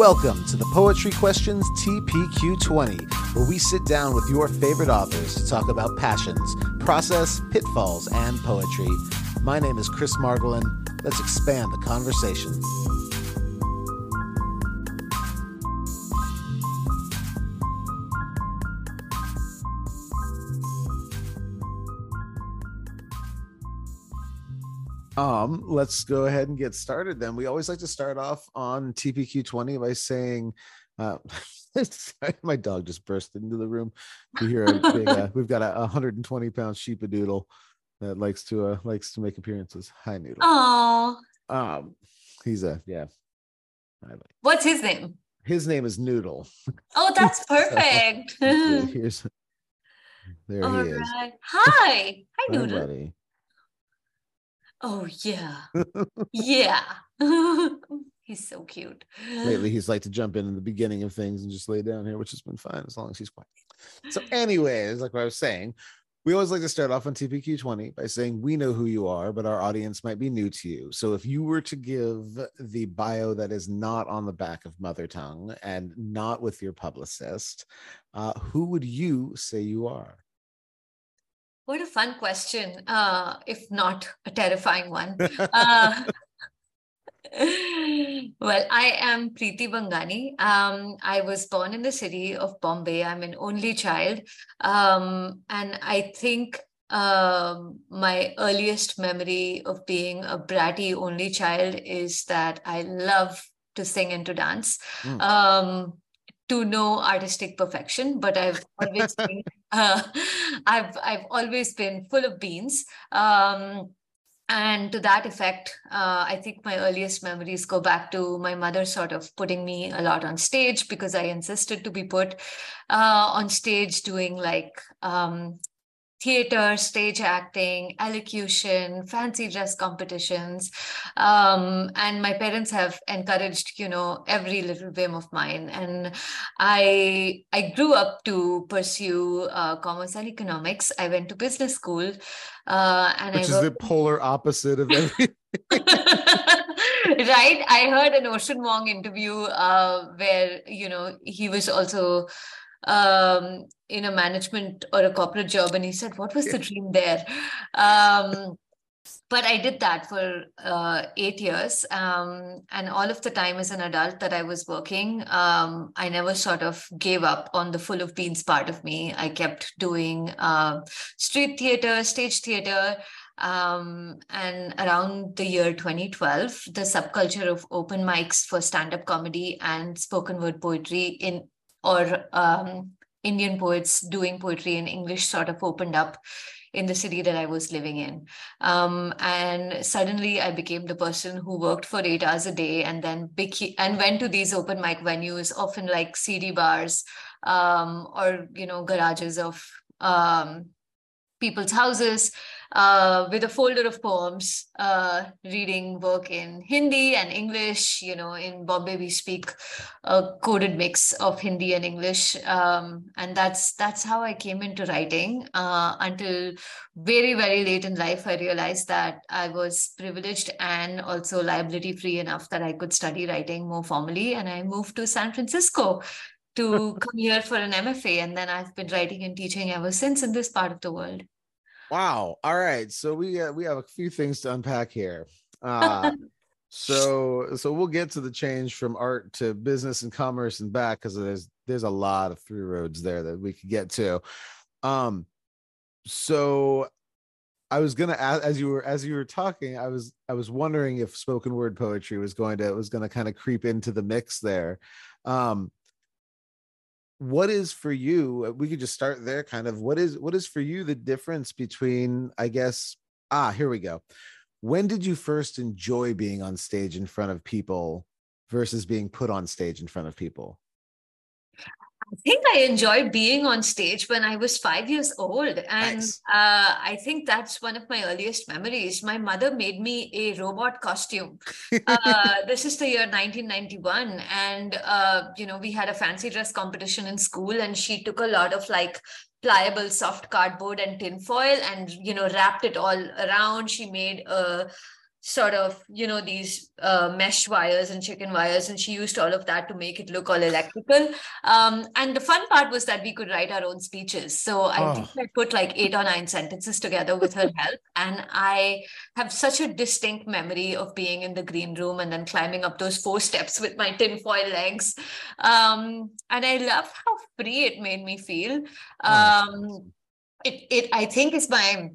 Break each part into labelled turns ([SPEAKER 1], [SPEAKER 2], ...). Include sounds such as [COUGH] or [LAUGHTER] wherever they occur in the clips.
[SPEAKER 1] Welcome to the Poetry Questions TPQ20, where we sit down with your favorite authors to talk about passions, process, pitfalls, and poetry. My name is Chris Margolin. Let's expand the conversation. Um, let's go ahead and get started then. We always like to start off on TPQ 20 by saying, uh, [LAUGHS] my dog just burst into the room. We hear a big, uh, [LAUGHS] we've got a 120 pound sheepadoodle that likes to uh, likes to make appearances. Hi, Noodle.
[SPEAKER 2] Oh,
[SPEAKER 1] Um, he's a yeah.
[SPEAKER 2] what's his name?
[SPEAKER 1] His name is Noodle.
[SPEAKER 2] Oh, [LAUGHS] that's perfect.
[SPEAKER 1] Okay, Here's there
[SPEAKER 2] All
[SPEAKER 1] he is.
[SPEAKER 2] right. Hi. Hi,
[SPEAKER 1] Hi,
[SPEAKER 2] Noodle.
[SPEAKER 1] buddy.
[SPEAKER 2] Oh, yeah. [LAUGHS] yeah. [LAUGHS] He's so cute.
[SPEAKER 1] Lately, [LAUGHS] he's like to jump in in the beginning of things and just lay down here, which has been fine as long as he's quiet. So, anyways, like what I was saying, we always like to start off on TPQ 20 by saying we know who you are, but our audience might be new to you. So, if you were to give the bio that is not on the back of Mother Tongue and not with your publicist, uh, who would you say you are?
[SPEAKER 2] What a fun question, uh, if not a terrifying one. [LAUGHS] Uh, well, I am Preeti Vangani. Um, I was born in the city of Bombay. I'm an only child. Um, and I think um, my earliest memory of being a bratty only child is that I love to sing and to dance.
[SPEAKER 1] Mm.
[SPEAKER 2] Um, to no artistic perfection, but I've always [LAUGHS] been, uh, I've I've always been full of beans. Um, and to that effect, uh, I think my earliest memories go back to my mother sort of putting me a lot on stage because I insisted to be put uh, on stage doing like um, theater, stage acting, elocution, fancy dress competitions. Um, and my parents have encouraged, you know, every little whim of mine. And I I grew up to pursue uh, commerce and economics. I went to business school. Uh, and
[SPEAKER 1] Which
[SPEAKER 2] I
[SPEAKER 1] is the polar opposite of everything. [LAUGHS] [LAUGHS]
[SPEAKER 2] right i heard an Ocean Vuong interview uh, where you know he was also um, in a management or a corporate job and he said what was the dream there? Um, but i did that for uh, eight years. Um, and all of the time as an adult that i was working um, i never sort of gave up on the full of beans part of me. I kept doing uh, street theater stage theater. Um, and around the year 2012 the subculture of open mics for stand-up comedy and spoken word poetry in or um, indian poets doing poetry in english sort of opened up in the city that i was living in. Um, and suddenly i became the person who worked for eight hours a day and then and went to these open mic venues often like cd bars um, or you know garages of um, people's houses uh, with a folder of poems, uh, reading work in Hindi and English. You know, in Bombay we speak a coded mix of Hindi and English, um, and that's that's how I came into writing. Uh, until very very late in life, I realized that I was privileged and also liability free enough that I could study writing more formally, and I moved to San Francisco. To [LAUGHS] come here for an MFA, and then I've been writing and teaching ever since in this part of the world.
[SPEAKER 1] Wow. All right. So we uh, we have a few things to unpack here. Uh, [LAUGHS] so so we'll get to the change from art to business and commerce and back because there's there's a lot of through roads there that we could get to. Um, so I was gonna ask as you were as you were talking, I was I was wondering if spoken word poetry was going to was going to kind of creep into the mix there. Um, what is for you uh, we could just start there kind of what is what is for you the difference between i guess ah here we go. When did you first enjoy being on stage in front of people versus being put on stage in front of people
[SPEAKER 2] I think I enjoyed being on stage when I was five years old. And
[SPEAKER 1] Nice.
[SPEAKER 2] uh, I think that's one of my earliest memories. My mother made me a robot costume. [LAUGHS] Uh, this is the year 1991. And, uh, you know, we had a fancy dress competition in school, and she took a lot of like pliable soft cardboard and tinfoil and, you know, wrapped it all around. She made a sort of you know these uh, mesh wires and chicken wires and she used all of that to make it look all electrical. Um, and the fun part was that we could write our own speeches. So i oh. think i put like eight or nine sentences together with her help. And i have such a distinct memory of being in the green room and then climbing up those four steps with my tinfoil legs. Um, and i love how free it made me feel. Oh, um, it, it i think is my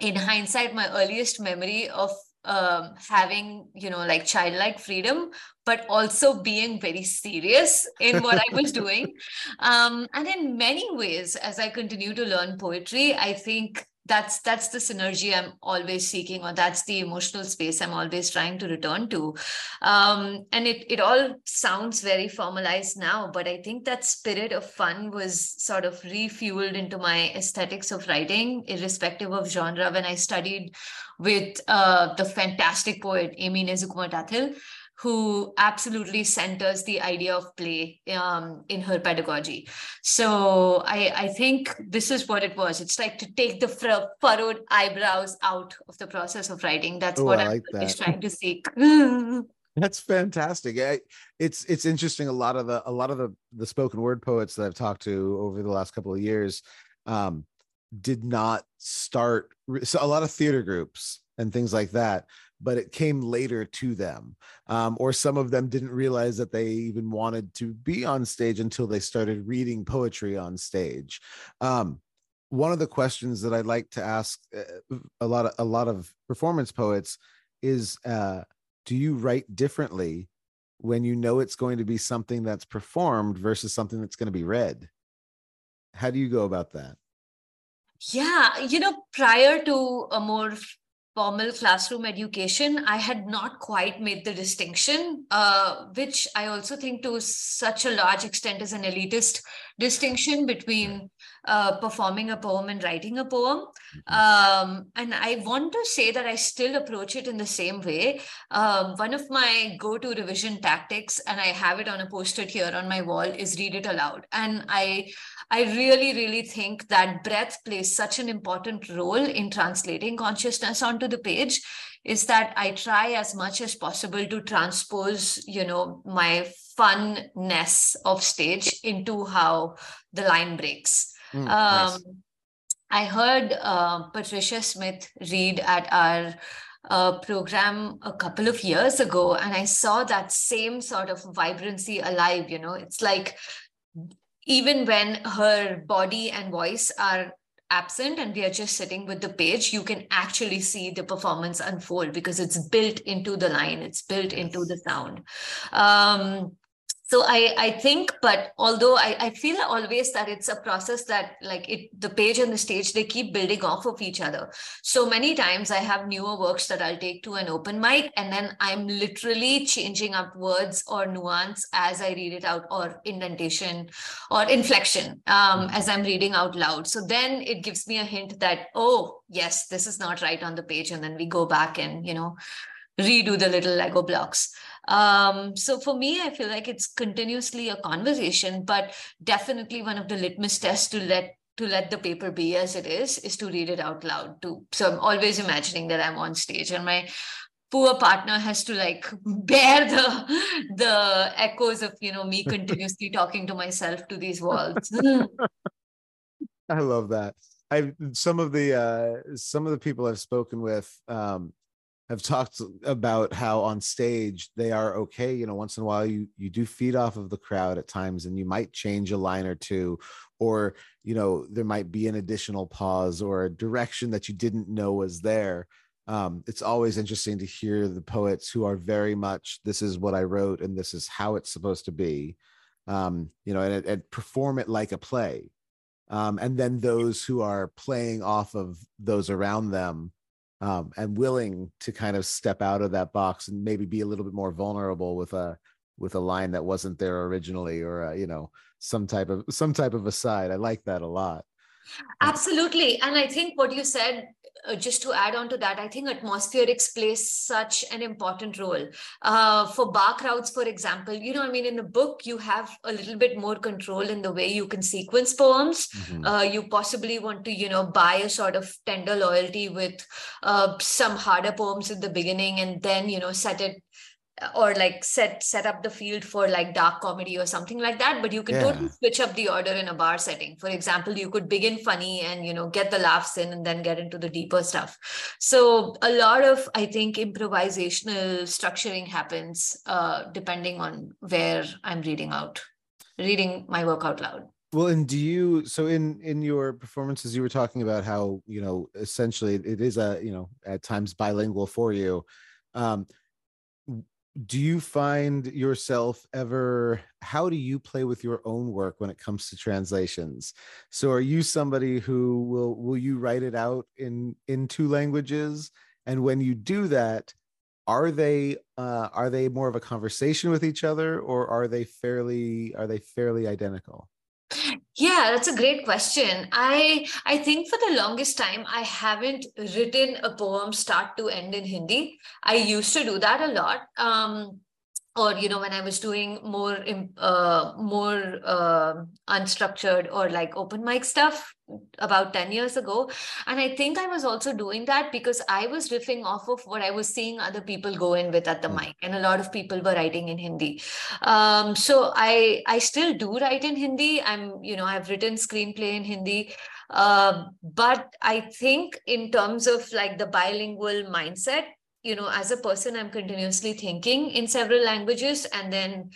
[SPEAKER 2] in hindsight my earliest memory of um, having you know like childlike freedom but also being very serious in what i was doing. [LAUGHS] Um, and in many ways as i continue to learn poetry i think that's that's the synergy i'm always seeking or that's the emotional space i'm always trying to return to. Um, and it it all sounds very formalized now but i think that spirit of fun was sort of refueled into my aesthetics of writing irrespective of genre. When i studied with uh, the fantastic poet Aimee Nezhukumatathil who absolutely centers the idea of play um, in her pedagogy. So I, I think this is what it was. It's like to take the furrowed eyebrows out of the process of writing. That's what I I'm like trying to seek. [LAUGHS] [LAUGHS]
[SPEAKER 1] That's fantastic. I, it's it's interesting. A lot of the a lot of the the spoken word poets that I've talked to over the last couple of years, um, did not start so a lot of theater groups and things like that but it came later to them um, or some of them didn't realize that they even wanted to be on stage until they started reading poetry on stage. Um, one of the questions that i'd like to ask uh, a lot of a lot of performance poets is uh, do you write differently when you know it's going to be something that's performed versus something that's going to be read? How do you go about that?
[SPEAKER 2] Yeah, you know, prior to a more formal classroom education, I had not quite made the distinction, uh, which I also think to such a large extent is an elitist distinction between uh, performing a poem and writing a poem. Mm-hmm. Um, and I want to say that I still approach it in the same way. Um, one of my go to revision tactics, and I have it on a poster here on my wall, is read it aloud. And I, I really, really think that breath plays such an important role in translating consciousness onto the page is that I try as much as possible to transpose, you know, my funness of stage into how the line breaks. Mm, um, nice. I heard uh, Patricia Smith read at our uh, program a couple of years ago, and I saw that same sort of vibrancy alive. You know, it's like even when her body and voice are absent and we are just sitting with the page, you can actually see the performance unfold because it's built into the line, it's built into the sound. Um, so I, I think but although I, I feel always that it's a process that like it the page and the stage they keep building off of each other. So many times i have newer works that i'll take to an open mic and then i'm literally changing up words or nuance as i read it out or indentation or inflection um, mm-hmm. as i'm reading out loud. So then it gives me a hint that oh yes this is not right on the page and then we go back and you know redo the little lego blocks um, so for me, I feel like it's continuously a conversation, but definitely one of the litmus tests to let to let the paper be as it is is to read it out loud too. So I'm always imagining that I'm on stage and my poor partner has to like [LAUGHS] bear the the echoes of you know me [LAUGHS] continuously talking to myself to these walls. [LAUGHS]
[SPEAKER 1] I love that. I some of the uh some of the people I've spoken with um have talked about how on stage they are okay you know once in a while you you do feed off of the crowd at times and you might change a line or two or you know there might be an additional pause or a direction that you didn't know was there. Um, it's always interesting to hear the poets who are very much this is what i wrote and this is how it's supposed to be um, you know and, and perform it like a play. Um, and then those who are playing off of those around them um, and willing to kind of step out of that box and maybe be a little bit more vulnerable with a with a line that wasn't there originally or a, you know some type of some type of aside i like that a lot.
[SPEAKER 2] Absolutely. And i think what you said uh, just to add on to that, I think atmospherics plays such an important role. Uh, for bar crowds, for example, you know, I mean, in the book, you have a little bit more control in the way you can sequence poems. Mm-hmm. Uh, you possibly want to, you know, buy a sort of tender loyalty with uh, some harder poems at the beginning and then, you know, set it or like set set up the field for like dark comedy or something like that but you can yeah. totally switch up the order in a bar setting. For example you could begin funny and you know get the laughs in and then get into the deeper stuff. So a lot of i think improvisational structuring happens uh, depending on where i'm reading out reading my work out loud.
[SPEAKER 1] Well and do you so in in your performances you were talking about how you know essentially it is a you know at times bilingual for you. Um do you find yourself ever how do you play with your own work when it comes to translations? So are you somebody who will will you write it out in in two languages? And when you do that are they uh are they more of a conversation with each other or are they fairly are they fairly identical
[SPEAKER 2] yeah, that's a great question. I I think for the longest time I haven't written a poem start to end in Hindi. I used to do that a lot. Um, or you know when i was doing more uh, more uh, unstructured or like open mic stuff about 10 years ago. And i think i was also doing that because i was riffing off of what i was seeing other people go in with at the mm. mic. And a lot of people were writing in hindi. Um, so i i still do write in hindi. I'm you know i've written screenplay in hindi. Uh, but i think in terms of like the bilingual mindset you know as a person i'm continuously thinking in several languages. And then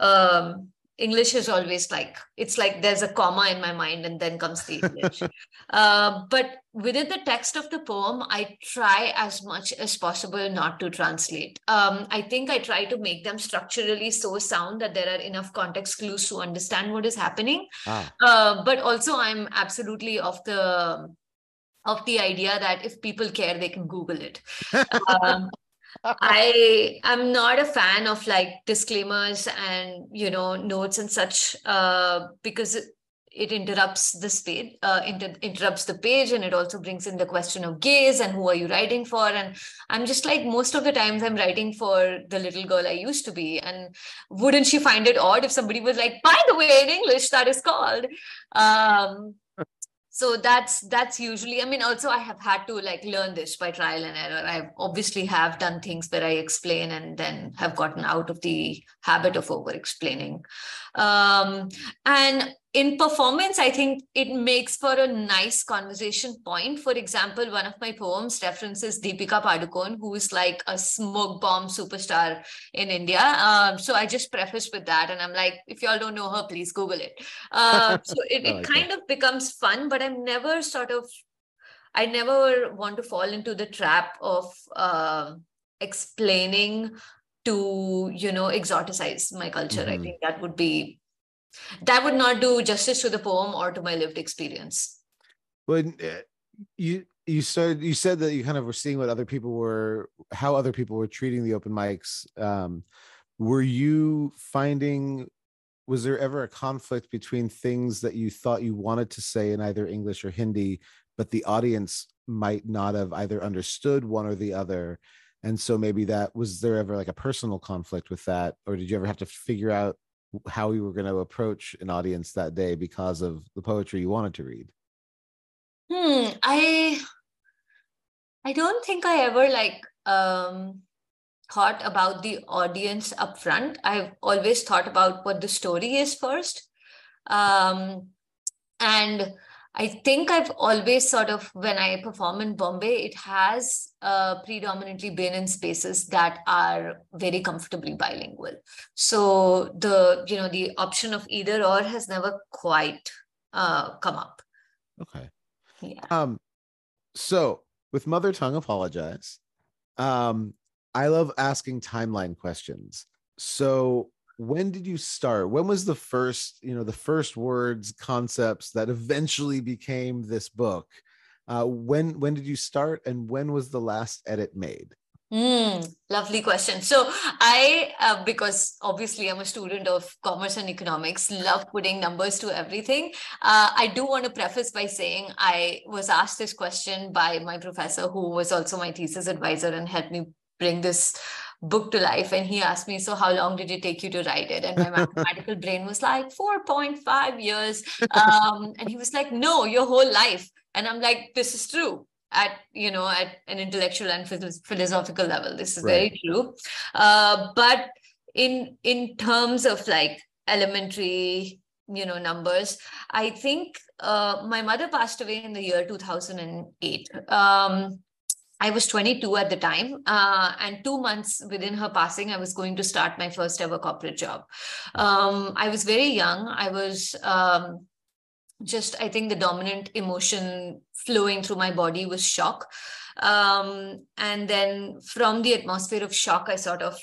[SPEAKER 2] um, english is always like it's like there's a comma in my mind and then comes the english uh, but within the text of the poem i try as much as possible not to translate um, i think i try to make them structurally so sound that there are enough context clues to understand what is happening ah. uh, but also i'm absolutely of the of the idea that if people care, they can Google it. [LAUGHS] um, I am not a fan of like disclaimers and you know notes and such uh, because it, it interrupts the page, uh, inter- interrupts the page, and it also brings in the question of gaze and who are you writing for. And I'm just like most of the times I'm writing for the little girl I used to be. And wouldn't she find it odd if somebody was like, by the way, in English that is called. Um, so that's that's usually i mean also i have had to like learn this by trial and error. I obviously have done things where i explain and then have gotten out of the habit of over explaining um, and in performance, I think it makes for a nice conversation point. For example, one of my poems references Deepika Padukone, who is like a smoke bomb superstar in India. Um, so I just preface with that, and I'm like, if y'all don't know her, please Google it. Uh, [LAUGHS] so it, it like kind that. of becomes fun, but I'm never sort of, I never want to fall into the trap of uh, explaining to you know exoticize my culture. Mm-hmm. I think that would be that would not do justice to the poem or to my lived experience.
[SPEAKER 1] When uh, you you started you said that you kind of were seeing what other people were how other people were treating the open mics. Um, were you finding was there ever a conflict between things that you thought you wanted to say in either english or hindi but the audience might not have either understood one or the other? And so maybe that was there ever like a personal conflict with that or did you ever have to figure out how you were going to approach an audience that day because of the poetry you wanted to read.
[SPEAKER 2] Hmm i i don't think i ever like um thought about the audience up front i've always thought about what the story is first. Um and I think I've always sort of, when I perform in Bombay, it has uh, predominantly been in spaces that are very comfortably bilingual. So the, you know, the option of either or has never quite uh, come up.
[SPEAKER 1] Okay. Yeah. Um, so with mother tongue apologize, um, I love asking timeline questions. So when did you start when was the first you know the first words concepts that eventually became this book uh, when when did you start and when was the last edit made
[SPEAKER 2] Mm, lovely question. So I, uh, because obviously I'm a student of commerce and economics, love putting numbers to everything. Uh, I do want to preface by saying I was asked this question by my professor, who was also my thesis advisor and helped me bring this book to life. And he asked me, so how long did it take you to write it? And my mathematical [LAUGHS] brain was like 4.5 years. Um, and he was like, no, your whole life. And I'm like, this is true at you know at an intellectual and philosophical level this is right. very true uh, but in in terms of like elementary you know numbers i think uh, my mother passed away in the year 2008 um, I was 22 at the time, uh, and two months within her passing, I was going to start my first ever corporate job. Um, I was very young. I was um, just i think the dominant emotion flowing through my body was shock um, and then from the atmosphere of shock i sort of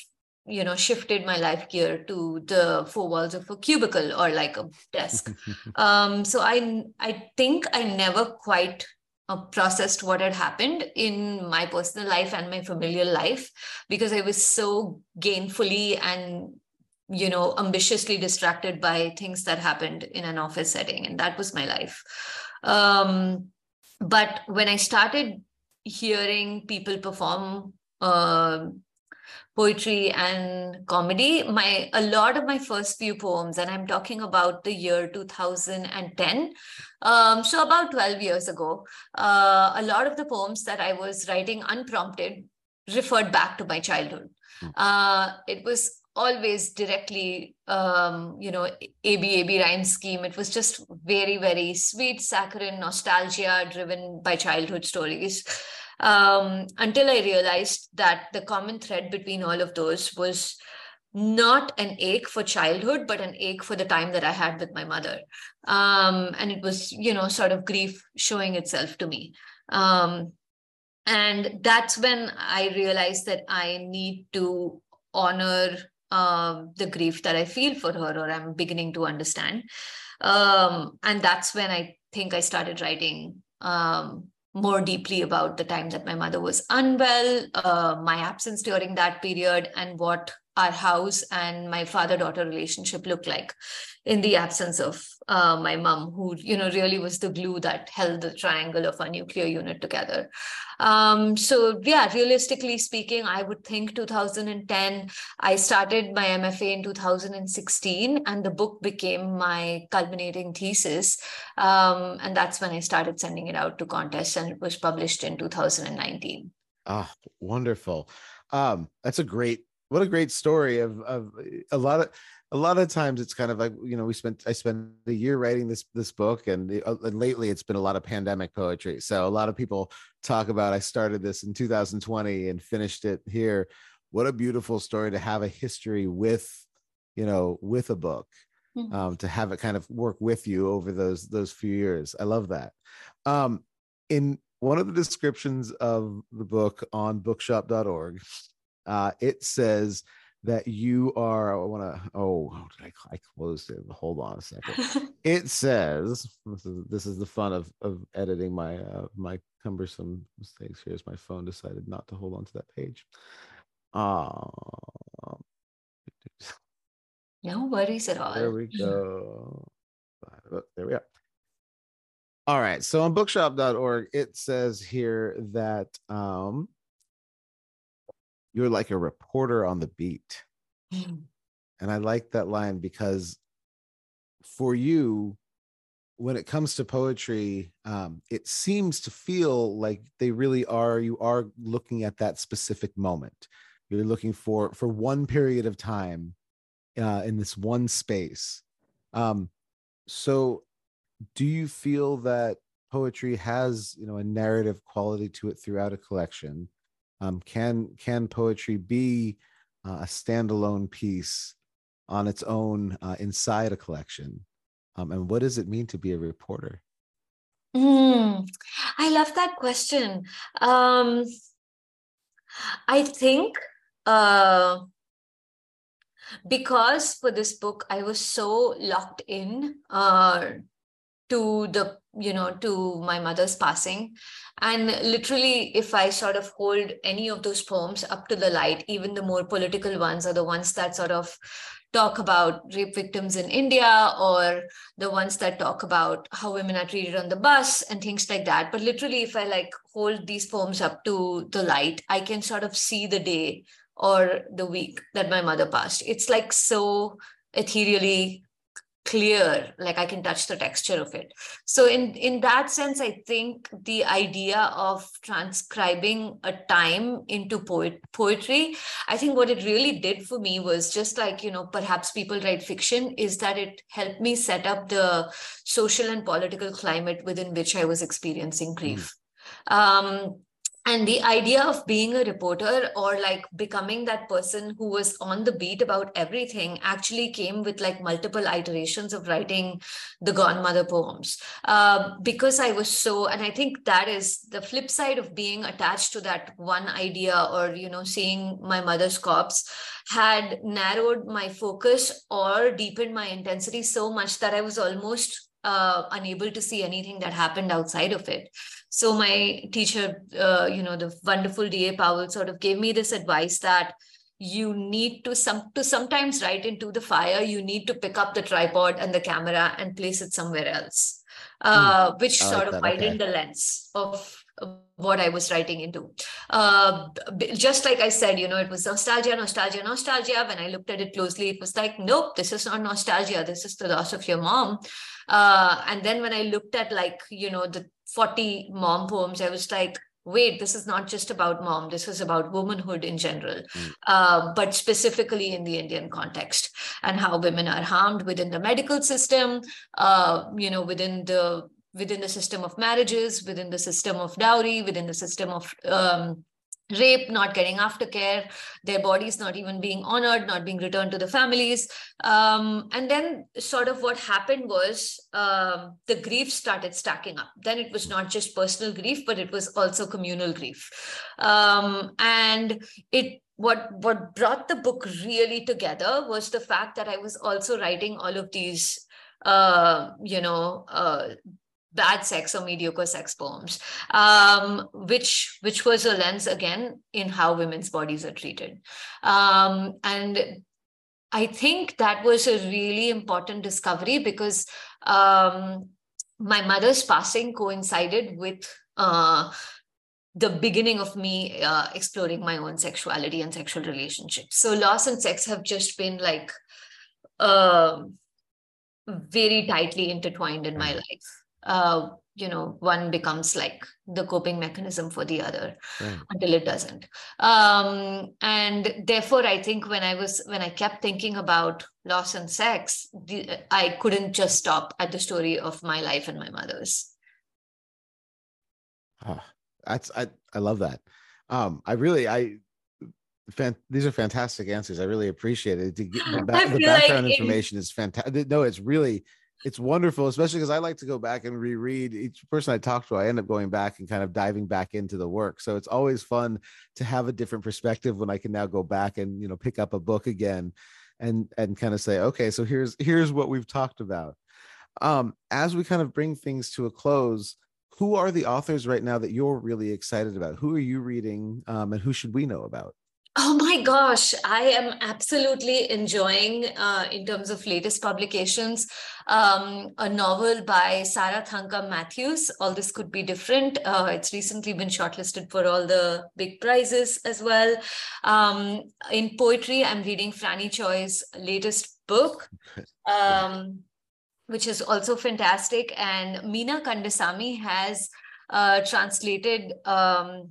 [SPEAKER 2] you know shifted my life gear to the four walls of a cubicle or like a desk [LAUGHS] um, so i i think i never quite uh, processed what had happened in my personal life and my familial life because i was so gainfully and you know ambitiously distracted by things that happened in an office setting and that was my life. Um, but when i started hearing people perform uh, poetry and comedy. My a lot of my first few poems and i'm talking about the year 2010 um, so about 12 years ago uh, a lot of the poems that i was writing unprompted referred back to my childhood. Hmm. uh, it was always directly um, you know ab rhyme scheme. It was just very very sweet saccharine nostalgia driven by childhood stories um, until i realized that the common thread between all of those was not an ache for childhood but an ache for the time that i had with my mother um, and it was you know sort of grief showing itself to me um, and that's when i realized that i need to honor um, the grief that I feel for her, or I'm beginning to understand. Um, and that's when I think I started writing um, more deeply about the time that my mother was unwell, uh, my absence during that period, and what our house and my father daughter relationship looked like in the absence of uh, my mom, who you know really was the glue that held the triangle of our nuclear unit together. Um, so yeah, realistically speaking, I would think 2010. I started my MFA in 2016, and the book became my culminating thesis. Um, and that's when I started sending it out to contests, and it was published in 2019.
[SPEAKER 1] Ah, oh, wonderful. Um, that's a great what a great story of of a lot of a lot of times it's kind of like you know we spent i spent a year writing this this book and, uh, and lately it's been a lot of pandemic poetry. So a lot of people talk about i started this in 2020 and finished it here. What a beautiful story to have a history with you know with a book mm-hmm. um, to have it kind of work with you over those those few years. I love that. Um, in one of the descriptions of the book on bookshop.org uh, it says that you are I want to oh did I, I closed it hold on a second. [LAUGHS] It says this is this is the fun of of editing my uh, my cumbersome mistakes here's my phone decided not to hold on to that page. Uh,
[SPEAKER 2] no worries at all.
[SPEAKER 1] there we go. There we are. All right so on bookshop.org it says here that um you're like a reporter on the beat. Mm. And I like that line because for you, when it comes to poetry, um, it seems to feel like they really are, you are looking at that specific moment. You're looking for for one period of time uh, in this one space. Um, so do you feel that poetry has you know a narrative quality to it throughout a collection um, can can poetry be uh, a standalone piece on its own uh, inside a collection? Um, and what does it mean to be a reporter?
[SPEAKER 2] Mm, I love that question. Um, I think uh, because for this book I was so locked in uh, to the you know to my mother's passing. And literally if i sort of hold any of those poems up to the light even the more political ones are the ones that sort of talk about rape victims in india or the ones that talk about how women are treated on the bus and things like that. But literally if i like hold these poems up to the light i can sort of see the day or the week that my mother passed. It's like so ethereally clear like i can touch the texture of it so in in that sense i think the idea of transcribing a time into poet poetry i think what it really did for me was just like you know perhaps people write fiction is that it helped me set up the social and political climate within which i was experiencing grief mm. um and the idea of being a reporter or like becoming that person who was on the beat about everything actually came with like multiple iterations of writing the godmother poems. Uh, because i was so and i think that is the flip side of being attached to that one idea or you know seeing my mother's corpse had narrowed my focus or deepened my intensity so much that i was almost uh, unable to see anything that happened outside of it so my teacher, uh, you know, the wonderful D.A. Powell sort of gave me this advice that you need to some to sometimes write into the fire you need to pick up the tripod and the camera and place it somewhere else uh, mm, which sort of widened okay. the lens of what I was writing into. Uh, just like I said, you know, it was nostalgia, nostalgia, nostalgia. When I looked at it closely, it was like, nope, this is not nostalgia. This is the loss of your mom. Uh, and then when I looked at like, you know, the 40 mom poems, I was like, wait, this is not just about mom, this is about womanhood in general, mm. uh, but specifically in the Indian context and how women are harmed within the medical system, uh, you know, within the within the system of marriages, within the system of dowry, within the system of um, rape, not getting aftercare, their bodies not even being honored, not being returned to the families. Um, and then, sort of, what happened was uh, the grief started stacking up. Then it was not just personal grief, but it was also communal grief. Um, and it what what brought the book really together was the fact that I was also writing all of these uh, you know, uh, bad sex or mediocre sex poems um, which which was a lens again in how women's bodies are treated. Um, and i think that was a really important discovery because um, my mother's passing coincided with uh, the beginning of me uh, exploring my own sexuality and sexual relationships. So loss and sex have just been like uh, very tightly intertwined in my life uh, you know one becomes like the coping mechanism for the other right. until it doesn't. Um, and therefore i think when i was when i kept thinking about loss and sex the, i couldn't just stop at the story of my life and my mother's.
[SPEAKER 1] Oh, that's i i love that. Um i really i fan, these are fantastic answers. I really appreciate it. To get the, [GASPS] the background like information is fantastic no it's really it's wonderful, especially because I like to go back and reread each person I talk to. I end up going back and kind of diving back into the work. So it's always fun to have a different perspective when I can now go back and you know pick up a book again and and kind of say, okay, so here's here's what we've talked about. Um, as we kind of bring things to a close, who are the authors right now that you're really excited about? Who are you reading, um, and who should we know about?
[SPEAKER 2] Oh my gosh, I am absolutely enjoying, uh, in terms of latest publications, um, a novel by Sarah Thankam Mathews. All this could be different. Uh, it's recently been shortlisted for all the big prizes as well. Um, in poetry, I'm reading Franny Choi's latest book. [LAUGHS] Um, which is also fantastic. And Meena Kandasamy has uh, translated um,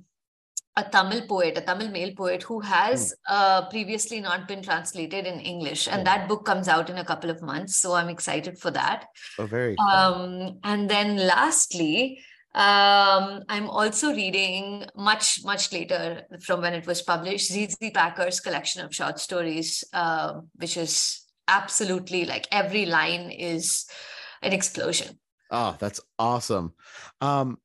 [SPEAKER 2] a Tamil poet, a Tamil male poet who has mm. uh, previously not been translated in English. And that book comes out in a couple of months. So I'm excited for that.
[SPEAKER 1] Oh, very.
[SPEAKER 2] Um, and then lastly, um, I'm also reading much, much later from when it was published, ZZ Packer's collection of short stories, uh, which is absolutely like every line is an explosion.
[SPEAKER 1] Oh, that's awesome. Um,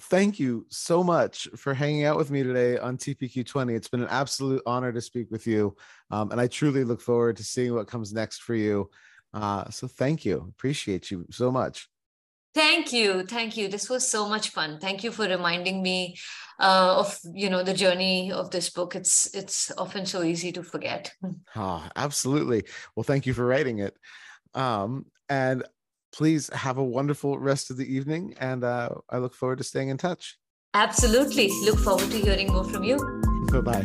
[SPEAKER 1] thank you so much for hanging out with me today on TPQ20. It's been an absolute honor to speak with you. Um, and I truly look forward to seeing what comes next for you. Uh, so thank you. Appreciate you so much.
[SPEAKER 2] Thank you. Thank you. This was so much fun. Thank you for reminding me uh, of you know the journey of this book. It's it's often so easy to forget.
[SPEAKER 1] Oh, absolutely. Well, thank you for writing it. Um, and please have a wonderful rest of the evening. And uh, I look forward to staying in touch.
[SPEAKER 2] Absolutely. Look forward to hearing more from you.
[SPEAKER 1] Bye bye.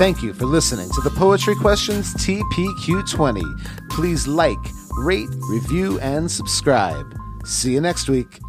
[SPEAKER 1] Thank you for listening to the Poetry Questions TPQ20. Please like, rate, review, and subscribe. See you next week.